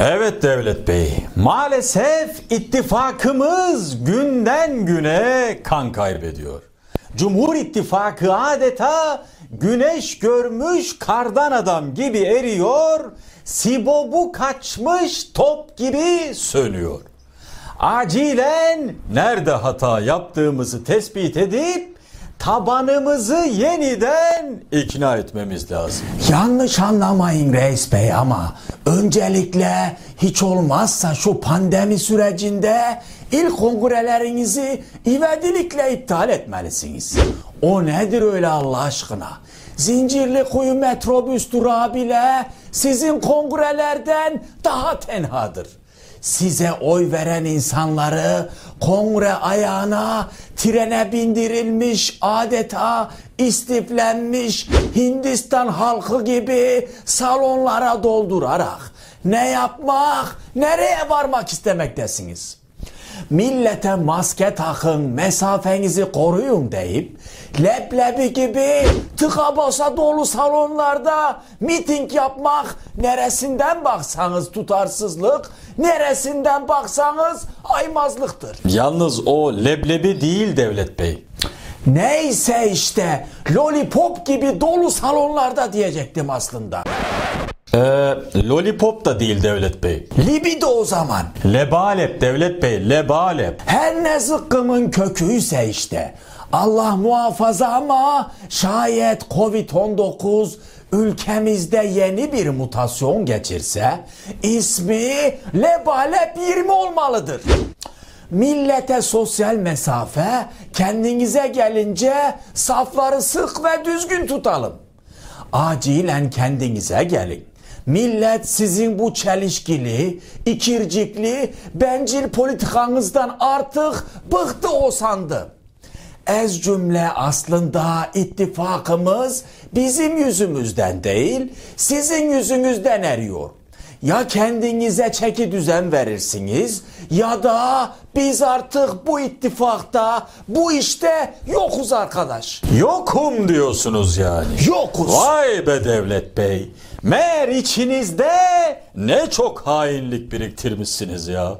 Evet Devlet Bey, maalesef ittifakımız günden güne kan kaybediyor. Cumhur İttifakı adeta güneş görmüş kardan adam gibi eriyor, sibobu kaçmış top gibi sönüyor. Acilen nerede hata yaptığımızı tespit edip tabanımızı yeniden ikna etmemiz lazım. Yanlış anlamayın reis bey ama öncelikle hiç olmazsa şu pandemi sürecinde ilk kongrelerinizi ivedilikle iptal etmelisiniz. O nedir öyle Allah aşkına? Zincirli kuyu metrobüs durağı bile sizin kongrelerden daha tenhadır size oy veren insanları kongre ayağına trene bindirilmiş adeta istiflenmiş Hindistan halkı gibi salonlara doldurarak ne yapmak nereye varmak istemektesiniz? Millete maske takın, mesafenizi koruyun deyip leblebi gibi tıka basa dolu salonlarda miting yapmak neresinden baksanız tutarsızlık, neresinden baksanız aymazlıktır. Yalnız o leblebi değil Devlet Bey. Neyse işte lollipop gibi dolu salonlarda diyecektim aslında. Ee, lollipop da değil Devlet Bey. Libido o zaman. Lebalep Devlet Bey, lebalep. Her ne zıkkımın köküyse işte. Allah muhafaza ama şayet Covid-19 ülkemizde yeni bir mutasyon geçirse ismi lebalep 20 olmalıdır. Millete sosyal mesafe, kendinize gelince safları sık ve düzgün tutalım. Acilen kendinize gelin. Millet sizin bu çelişkili, ikircikli, bencil politikanızdan artık bıktı o sandı. Ez cümle aslında ittifakımız bizim yüzümüzden değil, sizin yüzünüzden eriyor. Ya kendinize çeki düzen verirsiniz ya da biz artık bu ittifakta, bu işte yokuz arkadaş. Yokum diyorsunuz yani. Yokuz. Vay be Devlet Bey. Meğer içinizde ne çok hainlik biriktirmişsiniz ya.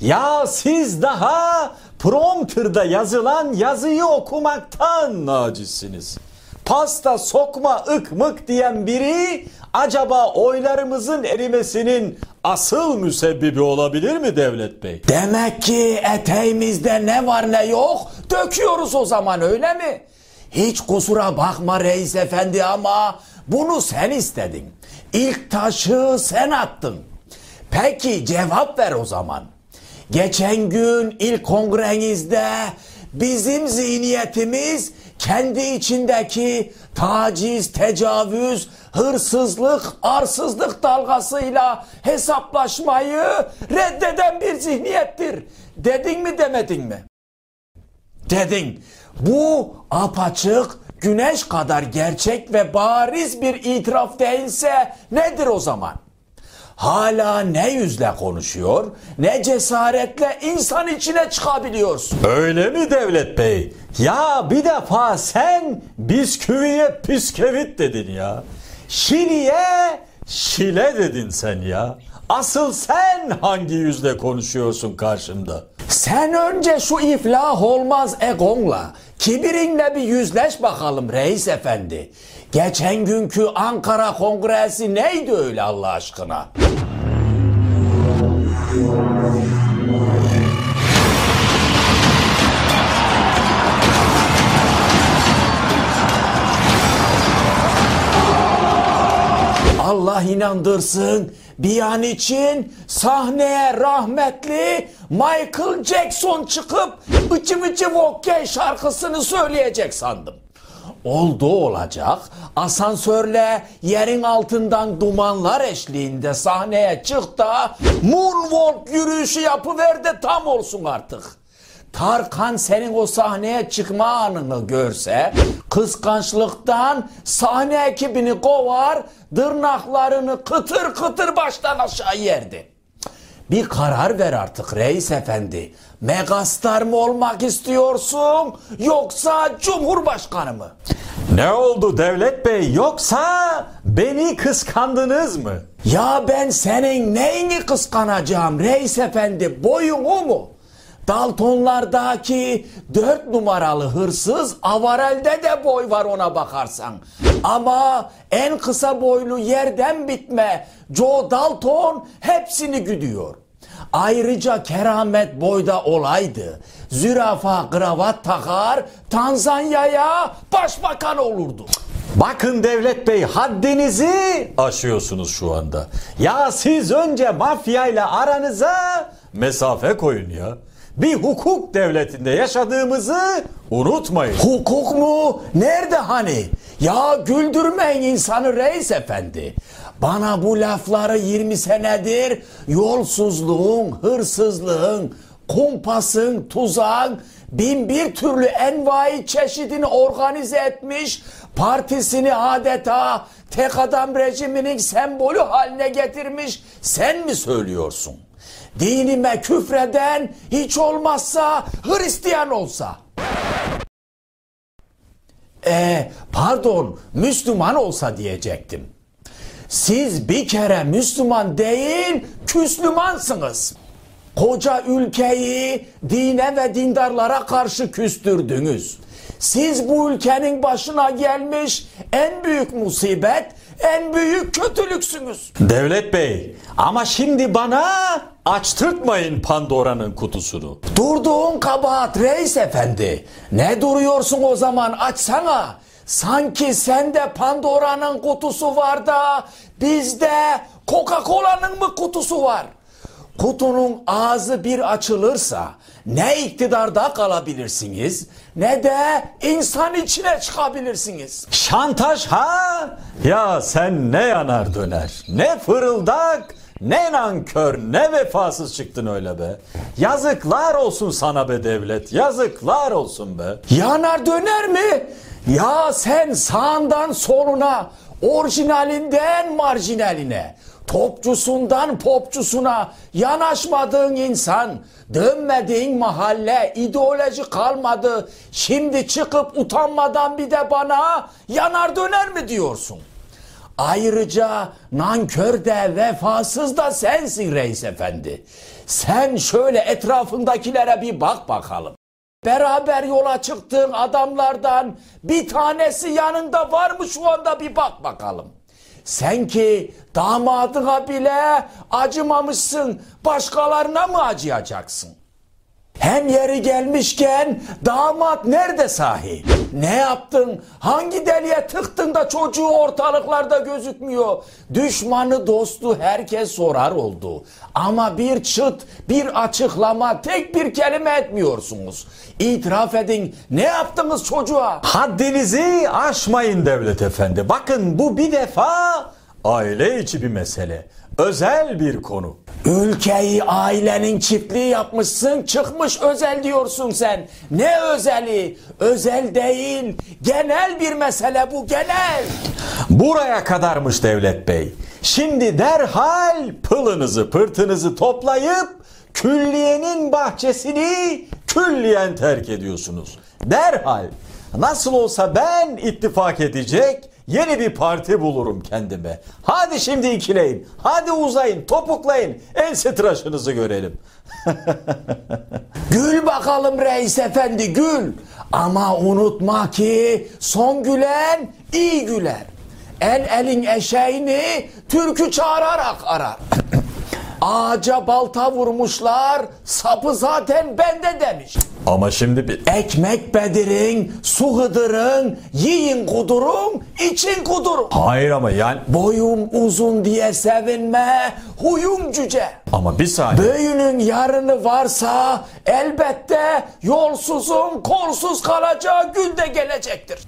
Ya siz daha prompterda yazılan yazıyı okumaktan nacizsiniz. Pasta sokma ık mık diyen biri acaba oylarımızın erimesinin asıl müsebbibi olabilir mi Devlet Bey? Demek ki eteğimizde ne var ne yok döküyoruz o zaman öyle mi? Hiç kusura bakma reis efendi ama bunu sen istedin. İlk taşı sen attın. Peki cevap ver o zaman. Geçen gün ilk kongrenizde bizim zihniyetimiz kendi içindeki taciz, tecavüz, hırsızlık, arsızlık dalgasıyla hesaplaşmayı reddeden bir zihniyettir. Dedin mi demedin mi? Dedin. Bu apaçık güneş kadar gerçek ve bariz bir itiraf değilse nedir o zaman? Hala ne yüzle konuşuyor, ne cesaretle insan içine çıkabiliyorsun. Öyle mi Devlet Bey? Ya bir defa sen bisküviye püskevit dedin ya. Şiliye şile dedin sen ya. Asıl sen hangi yüzle konuşuyorsun karşımda? Sen önce şu iflah olmaz egonla, kibirinle bir yüzleş bakalım reis efendi. Geçen günkü Ankara Kongresi neydi öyle Allah aşkına? Allah inandırsın bir an için sahneye rahmetli Michael Jackson çıkıp Içi Içi Vokkey şarkısını söyleyecek sandım. Oldu olacak asansörle yerin altından dumanlar eşliğinde sahneye çık da moonwalk yürüyüşü yapıver de tam olsun artık. Tarkan senin o sahneye çıkma anını görse kıskançlıktan sahne ekibini kovar tırnaklarını kıtır kıtır baştan aşağı yerdi. Bir karar ver artık reis efendi. Megastar mı olmak istiyorsun yoksa cumhurbaşkanı mı? Ne oldu Devlet Bey yoksa Beni kıskandınız mı? Ya ben senin neyini kıskanacağım reis efendi boyun o mu? Daltonlardaki dört numaralı hırsız Avarel'de de boy var ona bakarsan. Ama en kısa boylu yerden bitme Joe Dalton hepsini güdüyor. Ayrıca keramet boyda olaydı. Zürafa kravat takar Tanzanya'ya başbakan olurdu. Bakın Devlet Bey haddinizi aşıyorsunuz şu anda. Ya siz önce mafyayla aranıza mesafe koyun ya. Bir hukuk devletinde yaşadığımızı unutmayın. Hukuk mu? Nerede hani? Ya güldürmeyin insanı reis efendi. Bana bu lafları 20 senedir yolsuzluğun, hırsızlığın, kumpasın, tuzağın bin bir türlü envai çeşidini organize etmiş, partisini adeta tek adam rejiminin sembolü haline getirmiş sen mi söylüyorsun? Dinime küfreden hiç olmazsa Hristiyan olsa. E, pardon Müslüman olsa diyecektim. Siz bir kere Müslüman değil Küslümansınız. Koca ülkeyi dine ve dindarlara karşı küstürdünüz. Siz bu ülkenin başına gelmiş en büyük musibet, en büyük kötülüksünüz. Devlet Bey ama şimdi bana açtırtmayın Pandora'nın kutusunu. Durduğun kabahat reis efendi. Ne duruyorsun o zaman açsana. Sanki sende Pandora'nın kutusu var da bizde Coca-Cola'nın mı kutusu var? Kutunun ağzı bir açılırsa ne iktidarda kalabilirsiniz ne de insan içine çıkabilirsiniz. Şantaj ha? Ya sen ne yanar döner, ne fırıldak, ne nankör, ne vefasız çıktın öyle be. Yazıklar olsun sana be devlet, yazıklar olsun be. Yanar döner mi? Ya sen sağından soluna, orijinalinden marjinaline, topçusundan popçusuna yanaşmadığın insan, dönmediğin mahalle, ideoloji kalmadı. Şimdi çıkıp utanmadan bir de bana yanar döner mi diyorsun? Ayrıca nankör de vefasız da sensin reis efendi. Sen şöyle etrafındakilere bir bak bakalım. Beraber yola çıktığın adamlardan bir tanesi yanında var mı şu anda bir bak bakalım. Sen ki damadına bile acımamışsın başkalarına mı acıyacaksın? Hem yeri gelmişken damat nerede sahi? Ne yaptın? Hangi deliğe tıktın da çocuğu ortalıklarda gözükmüyor? Düşmanı dostu herkes sorar oldu. Ama bir çıt, bir açıklama, tek bir kelime etmiyorsunuz. İtiraf edin ne yaptınız çocuğa? Haddinizi aşmayın devlet efendi. Bakın bu bir defa aile içi bir mesele. Özel bir konu. Ülkeyi ailenin çiftliği yapmışsın çıkmış özel diyorsun sen. Ne özeli? Özel değil. Genel bir mesele bu genel. Buraya kadarmış devlet bey. Şimdi derhal pılınızı pırtınızı toplayıp külliyenin bahçesini külliyen terk ediyorsunuz. Derhal. Nasıl olsa ben ittifak edecek yeni bir parti bulurum kendime. Hadi şimdi ikileyin. Hadi uzayın, topuklayın. Ense tıraşınızı görelim. Gül bakalım reis efendi gül. Ama unutma ki son gülen iyi güler. El elin eşeğini türkü çağırarak arar. Ağaca balta vurmuşlar, sapı zaten bende demiş. Ama şimdi bir... Ekmek bedirin, su hıdırın, yiyin kudurun, için kudurun. Hayır ama yani... Boyum uzun diye sevinme, huyum cüce. Ama bir saniye. Böyünün yarını varsa elbette yolsuzun kolsuz kalacağı gün de gelecektir.